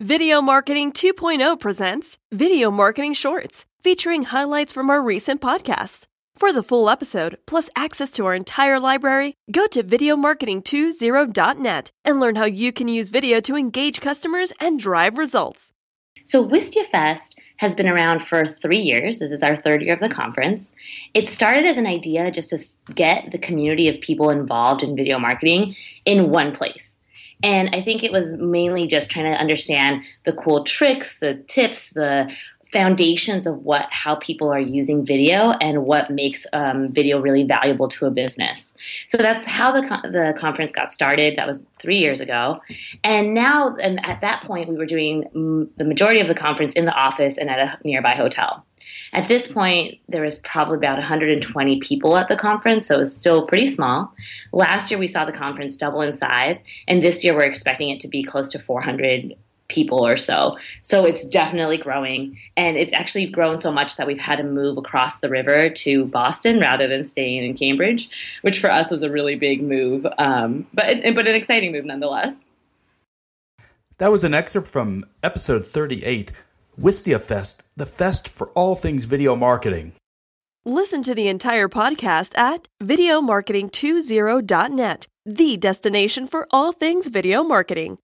Video Marketing 2.0 presents Video Marketing Shorts, featuring highlights from our recent podcasts. For the full episode, plus access to our entire library, go to videomarketing20.net and learn how you can use video to engage customers and drive results. So, Wistia Fest has been around for three years. This is our third year of the conference. It started as an idea just to get the community of people involved in video marketing in one place. And I think it was mainly just trying to understand the cool tricks, the tips, the foundations of what how people are using video and what makes um, video really valuable to a business. So that's how the the conference got started. That was three years ago, and now and at that point we were doing the majority of the conference in the office and at a nearby hotel. At this point, there was probably about 120 people at the conference, so it's still pretty small. Last year, we saw the conference double in size, and this year, we're expecting it to be close to 400 people or so. So it's definitely growing. And it's actually grown so much that we've had to move across the river to Boston rather than staying in Cambridge, which for us was a really big move, um, but, but an exciting move nonetheless. That was an excerpt from episode 38 Wistia Fest, the fest for all things video marketing. Listen to the entire podcast at videomarketing20.net, the destination for all things video marketing.